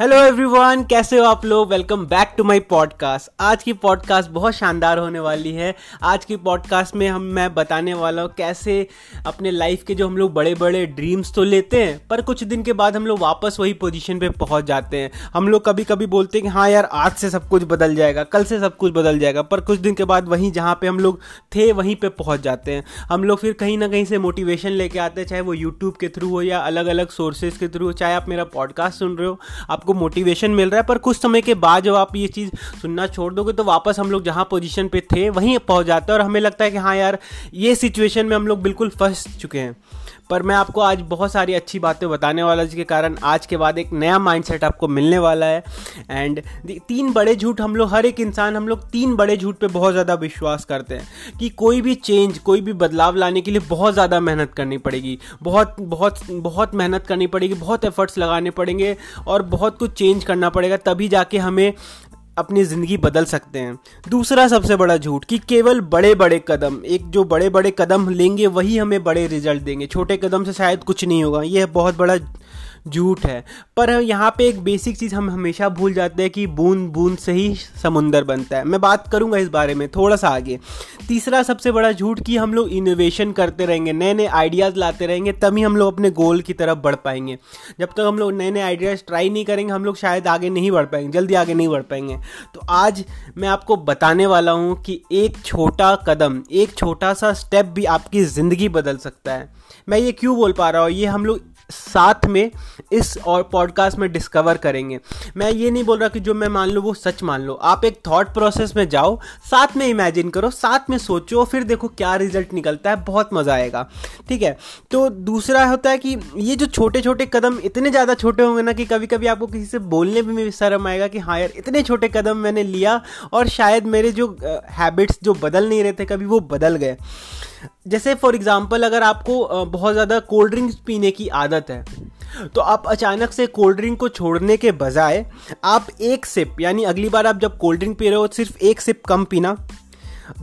Hello everyone कैसे हो आप लोग? Welcome back to my podcast आज की पॉडकास्ट बहुत शानदार होने वाली है। आज की पॉडकास्ट में हम, मैं बताने वाला हूँ कैसे अपने लाइफ के जो हम लोग बड़े बड़े ड्रीम्स तो लेते हैं, पर कुछ दिन के बाद हम लोग वापस वही पोजीशन पे पहुँच जाते हैं। हम लोग कभी कभी बोलते हैं कि हाँ यार, आज से सब कुछ बदल जाएगा, कल से सब कुछ बदल जाएगा। पर कुछ दिन के बाद वहीं जहाँ पर हम लोग थे, वहीं पर पहुँच जाते हैं। हम लोग फिर कहीं ना कहीं से मोटिवेशन लेके आते हैं, चाहे वो यूट्यूब के थ्रू हो या अलग अलग सोर्सेज के थ्रू हो, चाहे आप मेरा पॉडकास्ट सुन रहे हो, आपको आपको मोटिवेशन मिल रहा है, पर कुछ समय के बाद जब आप ये चीज़ सुनना छोड़ दोगे तो वापस हम लोग जहाँ पोजिशन पे थे, वहीं पहुँच जाते हैं। और हमें लगता है कि हाँ यार, ये सिचुएशन में हम लोग बिल्कुल फंस चुके हैं। पर मैं आपको आज बहुत सारी अच्छी बातें बताने वाला जिसके कारण आज के बाद एक नया माइंडसेट आपको मिलने वाला है। एंड तीन बड़े झूठ हम लोग, हर एक इंसान, हम लोग तीन बड़े झूठ पे बहुत ज़्यादा विश्वास करते हैं कि कोई भी चेंज कोई भी बदलाव लाने के लिए बहुत ज़्यादा मेहनत करनी पड़ेगी। बहुत बहुत बहुत मेहनत करनी पड़ेगी, बहुत एफर्ट्स लगाने पड़ेंगे और बहुत कुछ चेंज करना पड़ेगा, तभी जाके हमें अपनी ज़िंदगी बदल सकते हैं। दूसरा सबसे बड़ा झूठ कि केवल बड़े बड़े कदम, एक जो बड़े बड़े कदम लेंगे, वही हमें बड़े रिज़ल्ट देंगे। छोटे कदम से शायद कुछ नहीं होगा। यह बहुत बड़ा झूठ है। पर यहाँ पे एक बेसिक चीज़ हम हमेशा भूल जाते हैं कि बूंद बूंद से ही समुंदर बनता है। मैं बात करूँगा इस बारे में थोड़ा सा आगे। तीसरा सबसे बड़ा झूठ कि हम लोग इनोवेशन करते रहेंगे नए नए आइडियाज़ लाते रहेंगे, तभी हम लोग अपने गोल की तरफ़ बढ़ पाएँगे। जब तक हम लोग नए नए आइडियाज़ ट्राई नहीं करेंगे, हम लोग शायद आगे नहीं बढ़ पाएँगे, जल्दी आगे नहीं बढ़ पाएँगे। तो आज मैं आपको बताने वाला हूँ कि एक छोटा कदम, एक छोटा सा स्टेप भी आपकी ज़िंदगी बदल सकता है। मैं ये क्यों बोल पा रहा हूँ? ये हम लोग साथ में इस और पॉडकास्ट में डिस्कवर करेंगे। मैं ये नहीं बोल रहा कि जो मैं मान लो वो सच मान लो। आप एक थॉट प्रोसेस में जाओ, साथ में इमेजिन करो, साथ में सोचो फिर देखो क्या रिज़ल्ट निकलता है, बहुत मज़ा आएगा। ठीक है? तो दूसरा होता है कि ये जो छोटे छोटे कदम इतने ज़्यादा छोटे होंगे ना कि कभी कभी आपको किसी से बोलने में भी शर्म आएगा कि हाँ यार, इतने छोटे कदम मैंने लिया और शायद मेरे जो हैबिट्स जो बदल नहीं रहे थे कभी, वो बदल गए। जैसे फॉर एग्ज़ाम्पल अगर आपको बहुत ज़्यादा कोल्ड ड्रिंक्स पीने की आदत है तो आप अचानक से कोल्ड ड्रिंक को छोड़ने के बजाय आप एक सिप यानी अगली बार आप जब कोल्ड ड्रिंक पी रहे हो, सिर्फ़ एक सिप कम पीना।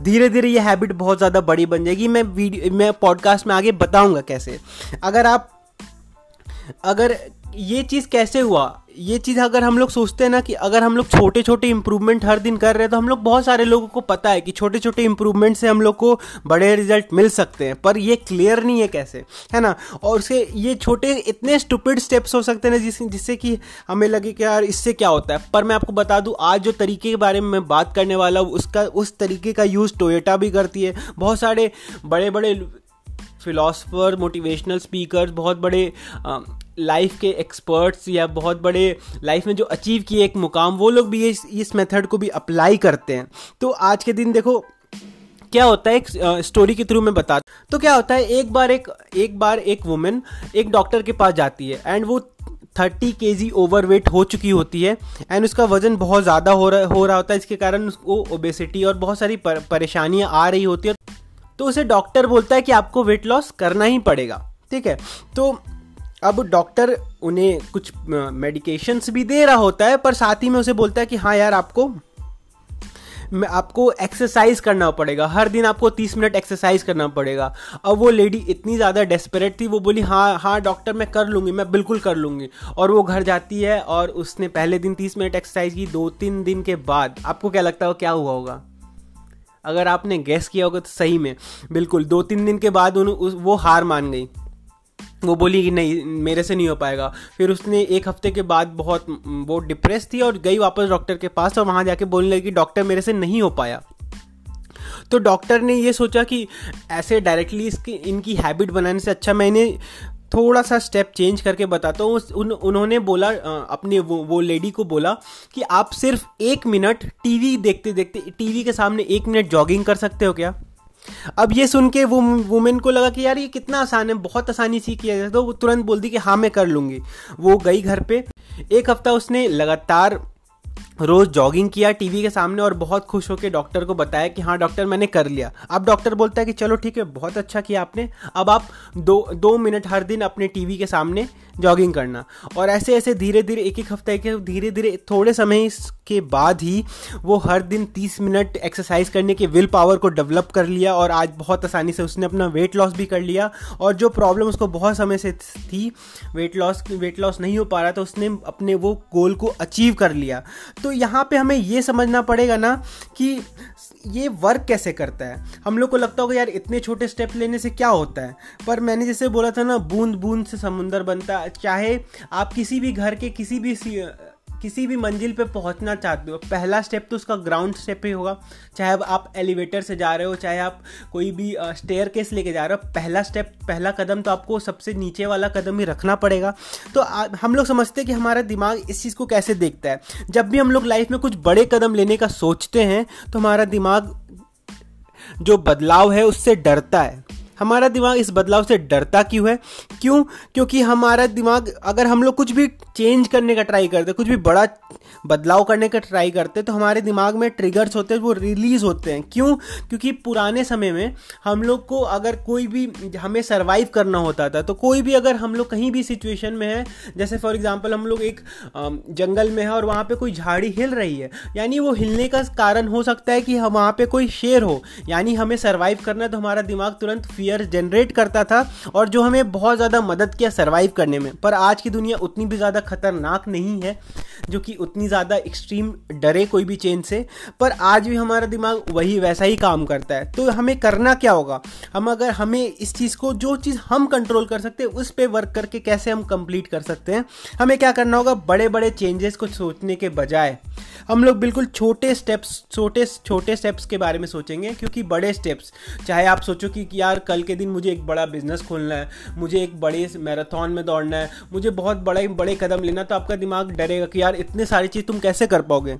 धीरे धीरे ये हैबिट बहुत ज़्यादा बड़ी बन जाएगी। मैं वीडियो, मैं पॉडकास्ट में आगे बताऊँगा कैसे। अगर आप, अगर ये चीज़ कैसे हुआ? ये चीज़ अगर हम लोग सोचते हैं ना कि अगर हम लोग छोटे छोटे इंप्रूवमेंट हर दिन कर रहे हैं तो हम लोग बहुत सारे लोगों को पता है कि छोटे छोटे इंप्रूवमेंट से हम लोग को बड़े रिज़ल्ट मिल सकते हैं, पर ये क्लियर नहीं है कैसे, है ना? और उसके ये छोटे इतने स्टूपिड स्टेप्स हो सकते हैं जिस जिससे कि हमें लगे कि यार इससे क्या होता है। पर मैं आपको बता दूँ, आज जो तरीके के बारे में मैं बात करने वाला हूँ, उसका, उस तरीके का यूज़ टोयोटा भी करती है। बहुत सारे बड़े बड़े फिलोसफर मोटिवेशनल स्पीकर बहुत बड़े लाइफ के एक्सपर्ट्स या बहुत बड़े लाइफ में जो अचीव किए एक मुकाम, वो लोग भी इस इस मेथड को भी अप्लाई करते हैं। तो आज के दिन देखो, क्या होता है एक स्टोरी के थ्रू में बता तो क्या होता है, एक बार एक एक बार एक वुमेन एक डॉक्टर के पास जाती है एंड वो थर्टी के जी ओवर वेट हो चुकी होती है एंड उसका वज़न बहुत ज़्यादा हो रहा हो रहा होता है, इसके कारण उसको ओबेसिटी और बहुत सारी परेशानियाँ आ रही होती है। तो उसे डॉक्टर बोलता है कि आपको वेट लॉस करना ही पड़ेगा, ठीक है? तो अब डॉक्टर उन्हें कुछ मेडिकेशंस भी दे रहा होता है, पर साथ ही में उसे बोलता है कि हाँ यार, आपको आपको एक्सरसाइज करना पड़ेगा, हर दिन आपको तीस मिनट एक्सरसाइज करना पड़ेगा। अब वो लेडी इतनी ज़्यादा डेस्परेट थी, वो बोली हाँ हाँ डॉक्टर, मैं कर लूँगी, मैं बिल्कुल कर लूँगी। और वो घर जाती है और उसने पहले दिन तीस मिनट एक्सरसाइज की, दो तीन दिन के बाद, आपको क्या लगता है क्या हुआ होगा? अगर आपने गैस किया होगा तो सही में। बिल्कुल दो तीन दिन के बाद उन वो हार मान गई। वो बोली कि नहीं, मेरे से नहीं हो पाएगा। फिर उसने एक हफ़्ते के बाद बहुत, वो डिप्रेस थी और गई वापस डॉक्टर के पास और वहाँ जाके बोलने लगी डॉक्टर मेरे से नहीं हो पाया। तो डॉक्टर ने ये सोचा कि ऐसे डायरेक्टली इसकी, इनकी हैबिट बनाने से अच्छा मैंने थोड़ा सा स्टेप चेंज करके बताता हूँ। उन, उन्होंने बोला अपने वो वो लेडी को बोला कि आप सिर्फ़ एक मिनट टीवी देखते देखते टीवी के सामने एक मिनट जॉगिंग कर सकते हो क्या? अब ये सुन के वो वुमेन को लगा कि यार ये कितना आसान है बहुत आसानी से किया जाए। तो वो तुरंत बोल दी कि हाँ मैं कर लूँगी। वो गई घर पे। एक हफ़्ता उसने लगातार रोज़ जॉगिंग किया टीवी के सामने और बहुत खुश होकर डॉक्टर को बताया कि हाँ डॉक्टर, मैंने कर लिया। अब डॉक्टर बोलता है कि चलो ठीक है, बहुत अच्छा किया आपने। अब आप दो दो मिनट हर दिन अपने टीवी के सामने जॉगिंग करना। और ऐसे ऐसे धीरे धीरे एक एक हफ़्ते के धीरे धीरे थोड़े समय के बाद ही वो हर दिन तीस मिनट एक्सरसाइज करने के विल पावर को डेवलप कर लिया और आज बहुत आसानी से उसने अपना वेट लॉस भी कर लिया। और जो प्रॉब्लम उसको बहुत समय से थी, वेट लॉस वेट लॉस नहीं हो पा रहा था, उसने अपने वो गोल को अचीव कर लिया। तो यहाँ पे हमें ये समझना पड़ेगा ना कि ये वर्क कैसे करता है। हम लोग को लगता होगा, यार, इतने छोटे स्टेप लेने से क्या होता है? पर मैंने जैसे बोला था ना बूंद बूंद से समुंदर बनता है। चाहे आप किसी भी घर के किसी भी किसी भी मंजिल पे पहुँचना चाहते हो। पहला स्टेप तो उसका ग्राउंड स्टेप ही होगा। चाहे अब आप एलिवेटर से जा रहे हो चाहे आप कोई भी स्टेयर केस लेके जा रहे हो पहला स्टेप पहला कदम तो आपको सबसे नीचे वाला कदम ही रखना पड़ेगा। तो आ, हम लोग समझते हैं कि हमारा दिमाग इस चीज़ को कैसे देखता है। जब भी हम लोग लाइफ में कुछ बड़े कदम लेने का सोचते हैं तो हमारा दिमाग जो बदलाव है उससे डरता है। हमारा दिमाग इस बदलाव से डरता क्यों है? क्यों? क्योंकि हमारा दिमाग, अगर हम लोग कुछ भी चेंज करने का ट्राई करते, कुछ भी बड़ा बदलाव करने का ट्राई करते तो हमारे दिमाग में ट्रिगर्स होते हैं, वो रिलीज़ होते हैं। क्यों? क्योंकि पुराने समय में हम लोग को अगर कोई भी हमें सर्वाइव करना होता था तो कोई भी अगर हम लोग कहीं भी सिचुएशन में है, जैसे फॉर एग्ज़ाम्पल हम लोग एक जंगल में है और वहाँ पर कोई झाड़ी हिल रही है, यानी वो हिलने का कारण हो सकता है कि वहाँ पर कोई शेर हो, यानी हमें सर्वाइव करना है तो हमारा दिमाग तुरंत फियर जनरेट करता था और जो हमें बहुत ज़्यादा मदद किया सर्वाइव करने में। पर आज की दुनिया उतनी भी ज़्यादा खतरनाक नहीं है, जो कि उतनी ज़्यादा एक्सट्रीम डरे कोई भी चेंज से। पर आज भी हमारा दिमाग वही वैसा ही काम करता है। तो हमें करना क्या होगा? हम अगर हमें इस चीज़ को, जो चीज़ हम कंट्रोल कर सकते हैं, उस पर वर्क करके कैसे हम कंप्लीट कर सकते हैं? हमें क्या करना होगा? बड़े बड़े चेंजेस को सोचने के बजाय हम लोग बिल्कुल छोटे स्टेप्स छोटे छोटे स्टेप्स के बारे में सोचेंगे, क्योंकि बड़े स्टेप्स चाहे आप सोचो कि यार कल के दिन मुझे एक बड़ा बिज़नेस खोलना है, मुझे एक बड़े मैराथन में दौड़ना है, मुझे बहुत बड़े बड़े कदम लेना तो आपका दिमाग डरेगा कि यार इतने सारी चीज़ तुम कैसे कर पाओगे?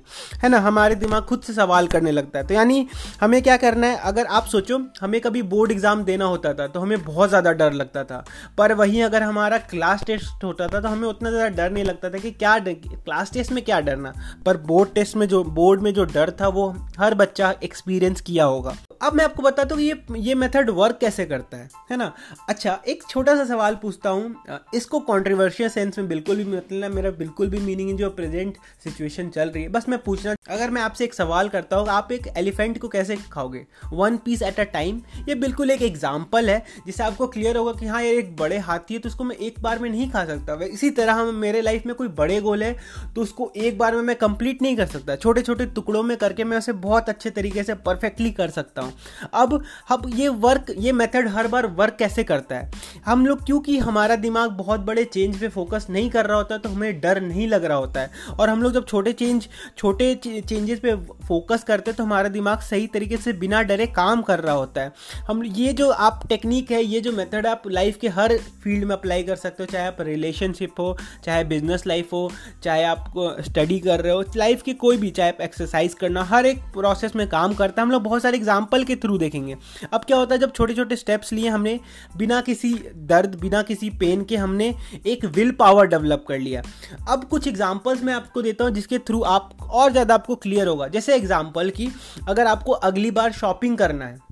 है ना? हमारे दिमाग खुद से सवाल करने लगता है। तो यानी हमें क्या करना है? अगर आप सोचो, हमें कभी बोर्ड एग्ज़ाम देना होता था तो हमें बहुत ज़्यादा डर लगता था। पर वहीं अगर हमारा क्लास टेस्ट होता था तो हमें उतना ज़्यादा डर नहीं लगता था कि क्या क्लास टेस्ट में क्या डरना। पर बोर्ड टेस्ट में जो बोर्ड में जो डर था, वो हर बच्चा एक्सपीरियंस किया होगा। अब मैं आपको बताता हूँ ये ये मेथड वर्क कैसे करता है है ना? अच्छा एक छोटा सा सवाल पूछता हूँ। इसको कॉन्ट्रोवर्शियल सेंस में बिल्कुल भी मतलब मेरा बिल्कुल भी मीनिंग जो प्रेजेंट सिचुएशन चल रही है। बस मैं पूछना, अगर मैं आपसे एक सवाल करता हूँ, आप एक एलिफेंट को कैसे खाओगे? One piece at a time ये बिल्कुल एक एग्ज़ाम्पल है, जिससे आपको क्लियर होगा कि हाँ ये एक बड़े हाथी है तो उसको मैं एक बार में नहीं खा सकता। इसी तरह हम, मेरे लाइफ में कोई बड़े गोल है तो उसको एक बार में मैं कंप्लीट नहीं कर सकता। छोटे छोटे टुकड़ों में करके मैं उसे बहुत अच्छे तरीके से परफेक्टली कर सकता हूँ। अब अब ये वर्क ये मेथड हर बार वर्क कैसे करता है? हम लोग, क्योंकि हमारा दिमाग बहुत बड़े चेंज पे फोकस नहीं कर रहा होता है तो हमें डर नहीं लग रहा होता है। और हम लोग जब छोटे चेंज छोटे चेंजेस पे फोकस करते हैं तो हमारा दिमाग सही तरीके से बिना डरे काम कर रहा होता है। हम, ये जो आप टेक्निक है, ये जो मेथड आप लाइफ के हर फ़ील्ड में अप्लाई कर सकते हो, चाहे आप रिलेशनशिप हो, चाहे बिज़नेस लाइफ हो, चाहे आप स्टडी कर रहे हो लाइफ की कोई भी, चाहे आप एक्सरसाइज करना, हर एक प्रोसेस में काम करता है। हम लोग बहुत सारे एग्ज़ाम्पल के थ्रू देखेंगे। अब क्या होता है, जब छोटे छोटे स्टेप्स लिए हमने, बिना किसी दर्द, बिना किसी पेन के हमने एक विल पावर डेवलप कर लिया। अब कुछ एग्जाम्पल्स मैं आपको देता हूँ, जिसके थ्रू आप और ज़्यादा आपको क्लियर होगा। जैसे एग्ज़ाम्पल की, अगर आपको अगली बार शॉपिंग करना है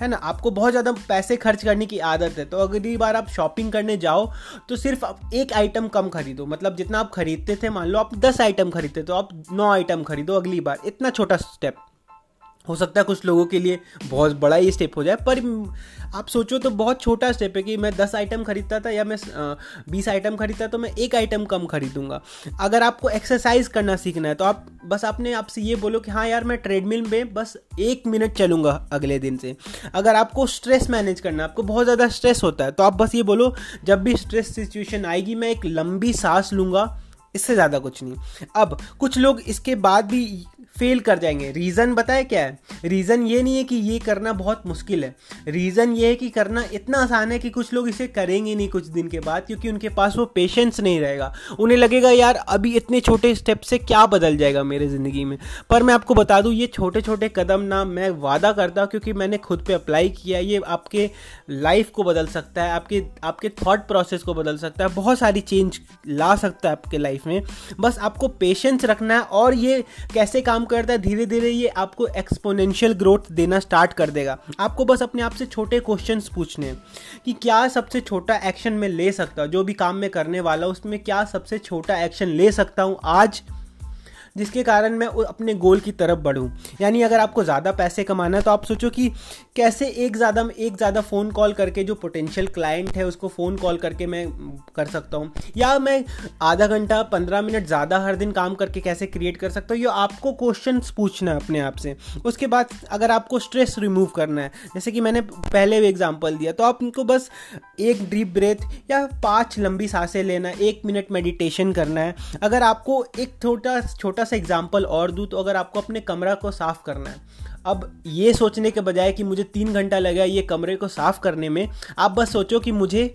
है ना? आपको बहुत ज़्यादा पैसे खर्च करने की आदत है तो अगली बार आप शॉपिंग करने जाओ तो सिर्फ़ आप एक आइटम कम खरीदो। मतलब जितना आप खरीदते थे, मान लो आप दस आइटम खरीदते तो आप नौ आइटम खरीदो अगली बार। इतना छोटा स्टेप हो सकता है कुछ लोगों के लिए बहुत बड़ा ही स्टेप हो जाए, पर आप सोचो तो बहुत छोटा स्टेप है कि मैं दस आइटम खरीदता था या मैं बीस आइटम खरीदता तो मैं एक आइटम कम खरीदूँगा। अगर आपको एक्सरसाइज करना सीखना है तो आप बस आपने आपसे ये बोलो कि हाँ यार मैं ट्रेडमिल में बस एक मिनट चलूँगा अगले दिन से। अगर आपको स्ट्रेस मैनेज करना आपको बहुत ज़्यादा स्ट्रेस होता है तो आप बस ये बोलो, जब भी स्ट्रेस सिचुएशन आएगी, मैं एक लंबी सांस लूँगा, इससे ज़्यादा कुछ नहीं। अब कुछ लोग इसके बाद भी फेल कर जाएँगे। रीज़न बताए क्या है? रीज़न ये नहीं है कि ये करना बहुत मुश्किल है। रीज़न ये है कि करना इतना आसान है कि कुछ लोग इसे करेंगे नहीं कुछ दिन के बाद, क्योंकि उनके पास वो पेशेंस नहीं रहेगा। उन्हें लगेगा, यार, अभी इतने छोटे स्टेप से क्या बदल जाएगा मेरे ज़िंदगी में? पर मैं आपको बता दूँ, ये छोटे छोटे कदम ना मैं वादा करता हूँ, क्योंकि मैंने खुद पर अप्लाई किया ये आपके लाइफ को बदल सकता है, आपके आपके थाट प्रोसेस को बदल सकता है, बहुत सारी चेंज ला सकता है आपके लाइफ में। बस आपको पेशेंस रखना है, और ये कैसे काम करता है धीरे धीरे ये आपको एक्सपोनेंशियल ग्रोथ देना स्टार्ट कर देगा। आपको बस अपने आप से छोटे क्वेश्चन पूछने कि क्या सबसे छोटा एक्शन मैं ले सकता हूँ? जो भी काम मैं करने वाला हूँ, उसमें क्या सबसे छोटा एक्शन ले सकता हूँ आज? जिसके कारण मैं अपने गोल की तरफ़ बढ़ूँ। यानी अगर आपको ज़्यादा पैसे कमाना है तो आप सोचो कि कैसे एक ज़्यादा एक ज़्यादा फ़ोन कॉल करके जो पोटेंशियल क्लाइंट है, उसको फ़ोन कॉल करके मैं कर सकता हूँ। या मैं आधा घंटा, पंद्रह मिनट ज़्यादा हर दिन काम करके कैसे क्रिएट कर सकता हूँ? ये आपको क्वेश्चन पूछना है अपने आप से। उसके बाद अगर आपको स्ट्रेस रिमूव करना है, जैसे कि मैंने पहले भी एग्ज़ाम्पल दिया तो आप उनको बस एक डीप ब्रेथ या पाँच लंबी साँसें लेना, एक मिनट मेडिटेशन करना है। अगर आपको एक छोटा छोटा सा एग्ज़ाम्पल और दूँ तो अगर आपको अपने कमरा को साफ़ करना है, अब ये सोचने के बजाय कि मुझे तीन घंटा लगा ये कमरे को साफ़ करने में, आप बस सोचो कि मुझे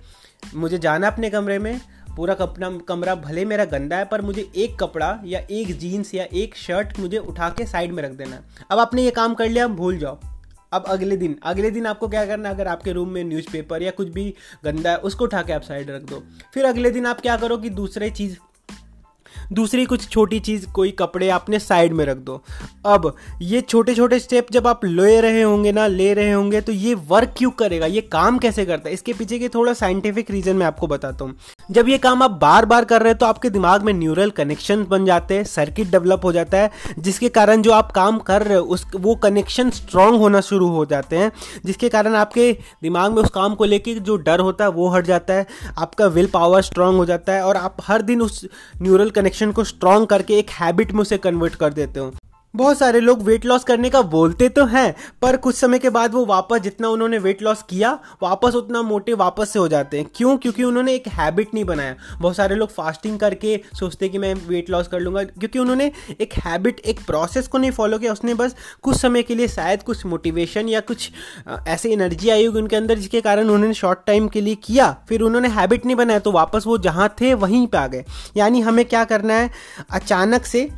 मुझे जाना अपने कमरे में, पूरा कपड़ा, कमरा भले मेरा गंदा है, पर मुझे एक कपड़ा या एक जीन्स या एक शर्ट मुझे उठा के साइड में रख देना है। अब आपने ये काम कर लिया भूल जाओ। अब अगले दिन अगले दिन आपको क्या करना है? अगर आपके रूम में न्यूज़पेपर या कुछ भी गंदा है, उसको उठा के आप साइड रख दो। फिर अगले दिन आप क्या करो कि दूसरे चीज़ दूसरी कुछ छोटी चीज़, कोई कपड़े आपने साइड में रख दो। अब ये छोटे छोटे स्टेप जब आप ले रहे होंगे ना, ले रहे होंगे तो ये वर्क क्यों करेगा? ये काम कैसे करता है? इसके पीछे के थोड़ा साइंटिफिक रीज़न मैं आपको बताता हूँ। जब ये काम आप बार बार कर रहे हैं तो आपके दिमाग में न्यूरल कनेक्शन बन जाते हैं सर्किट डेवलप हो जाता है, जिसके कारण जो आप काम कर रहे हो, उस, वो कनेक्शन स्ट्रांग होना शुरू हो जाते हैं, जिसके कारण आपके दिमाग में उस काम को लेके जो डर होता है, वो हट जाता है, आपका विल पावर स्ट्रांग हो जाता है, और आप हर दिन उस न्यूरल कनेक्शन को स्ट्रॉन्ग करके एक हैबिट में उसे कन्वर्ट कर देते हो। बहुत सारे लोग वेट लॉस करने का बोलते तो हैं, पर कुछ समय के बाद वो वापस जितना उन्होंने वेट लॉस किया, वापस उतना मोटे वापस से हो जाते हैं। क्यों? क्योंकि उन्होंने एक हैबिट नहीं बनाया। बहुत सारे लोग फास्टिंग करके सोचते कि मैं वेट लॉस कर लूँगा, क्योंकि उन्होंने एक हैबिट एक प्रोसेस को नहीं फॉलो किया। उसने बस कुछ समय के लिए शायद कुछ मोटिवेशन या कुछ ऐसी एनर्जी आई होगी उनके अंदर, जिसके कारण उन्होंने शॉर्ट टाइम के लिए किया। फिर उन्होंने हैबिट नहीं बनाया तो वापस वो जहाँ थे, वहीं पर आ गए। यानी हमें क्या करना है? अचानक से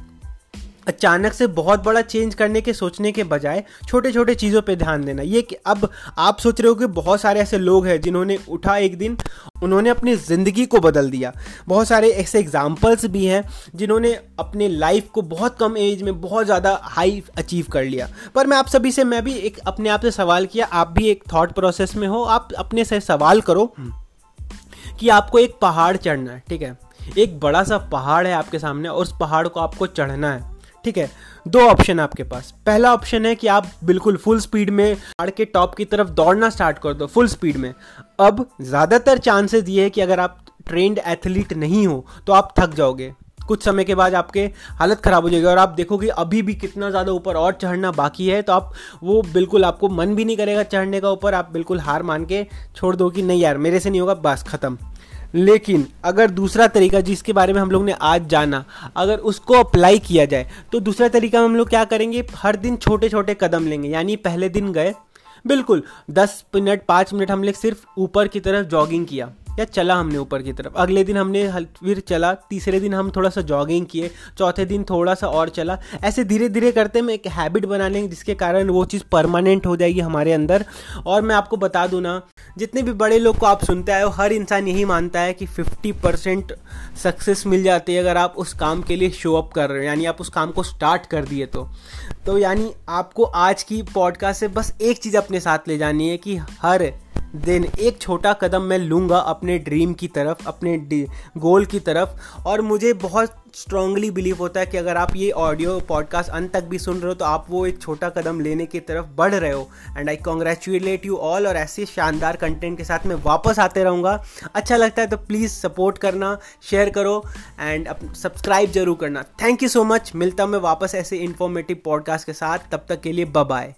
अचानक से बहुत बड़ा चेंज करने के, सोचने के बजाय छोटे छोटे चीज़ों पे ध्यान देना। ये कि अब आप सोच रहे हो कि बहुत सारे ऐसे लोग हैं जिन्होंने उठा एक दिन, उन्होंने अपनी ज़िंदगी को बदल दिया। बहुत सारे ऐसे एग्जाम्पल्स भी हैं जिन्होंने अपने लाइफ को बहुत कम एज में बहुत ज़्यादा हाई अचीव कर लिया। पर मैं आप सभी से, मैं भी एक अपने आप से सवाल किया, आप भी एक थॉट प्रोसेस में हो, आप अपने से सवाल करो कि आपको एक पहाड़ चढ़ना है, ठीक है? एक बड़ा सा पहाड़ है आपके सामने और उस पहाड़ को आपको चढ़ना है। ठीक है, दो ऑप्शन आपके पास। पहला ऑप्शन है कि आप बिल्कुल फुल स्पीड में पहाड़ के टॉप की तरफ़ दौड़ना स्टार्ट कर दो फुल स्पीड में। अब ज़्यादातर चांसेस ये है कि अगर आप ट्रेंड एथलीट नहीं हो तो आप थक जाओगे। कुछ समय के बाद आपके हालत ख़राब हो जाएगी और आप देखोगे अभी भी कितना ज़्यादा ऊपर और चढ़ना बाकी है तो आप वो बिल्कुल आपको मन भी नहीं करेगा चढ़ने का ऊपर। आप बिल्कुल हार मान के छोड़ दो कि नहीं यार, मेरे से नहीं होगा, बस ख़त्म। लेकिन अगर दूसरा तरीका जिसके बारे में हम लोग ने आज जाना, अगर उसको अप्लाई किया जाए तो दूसरा तरीका हम लोग क्या करेंगे? हर दिन छोटे छोटे कदम लेंगे। यानी पहले दिन गए, बिल्कुल, दस मिनट, पाँच मिनट हम लोग सिर्फ़ ऊपर की तरफ़ जॉगिंग किया। या चला हमने ऊपर की तरफ़। अगले दिन हमने फिर चला, तीसरे दिन हम थोड़ा सा जॉगिंग किए, चौथे दिन थोड़ा सा और चला। ऐसे धीरे धीरे करते हम एक हैबिट बना लेंगे जिसके कारण वो चीज़ परमानेंट हो जाएगी हमारे अंदर। और मैं आपको बता दूँ ना, जितने भी बड़े लोग को आप सुनते आए हो, हर इंसान यही मानता है कि 50 परसेंट सक्सेस मिल जाती है अगर आप उस काम के लिए शो अप कर रहे हो, यानी आप उस काम को स्टार्ट कर दिए तो। तो यानी आपको आज की पॉडकास्ट से बस एक चीज़ अपने साथ ले जानी है कि हर देन एक छोटा कदम मैं लूँगा अपने ड्रीम की तरफ़, अपने गोल की तरफ़। और मुझे बहुत स्ट्रांगली बिलीव होता है कि अगर आप ये ऑडियो पॉडकास्ट अंत तक भी सुन रहे हो तो आप वो एक छोटा कदम लेने की तरफ़ बढ़ रहे हो। And I congratulate you all और ऐसे शानदार कंटेंट के साथ मैं वापस आते रहूँगा। अच्छा लगता है तो प्लीज़ सपोर्ट करना शेयर करो एंड सब्सक्राइब ज़रूर करना। थैंक यू सो मच मिलता मैं वापस ऐसे इन्फॉर्मेटिव पॉडकास्ट के साथ। तब तक के लिए बाय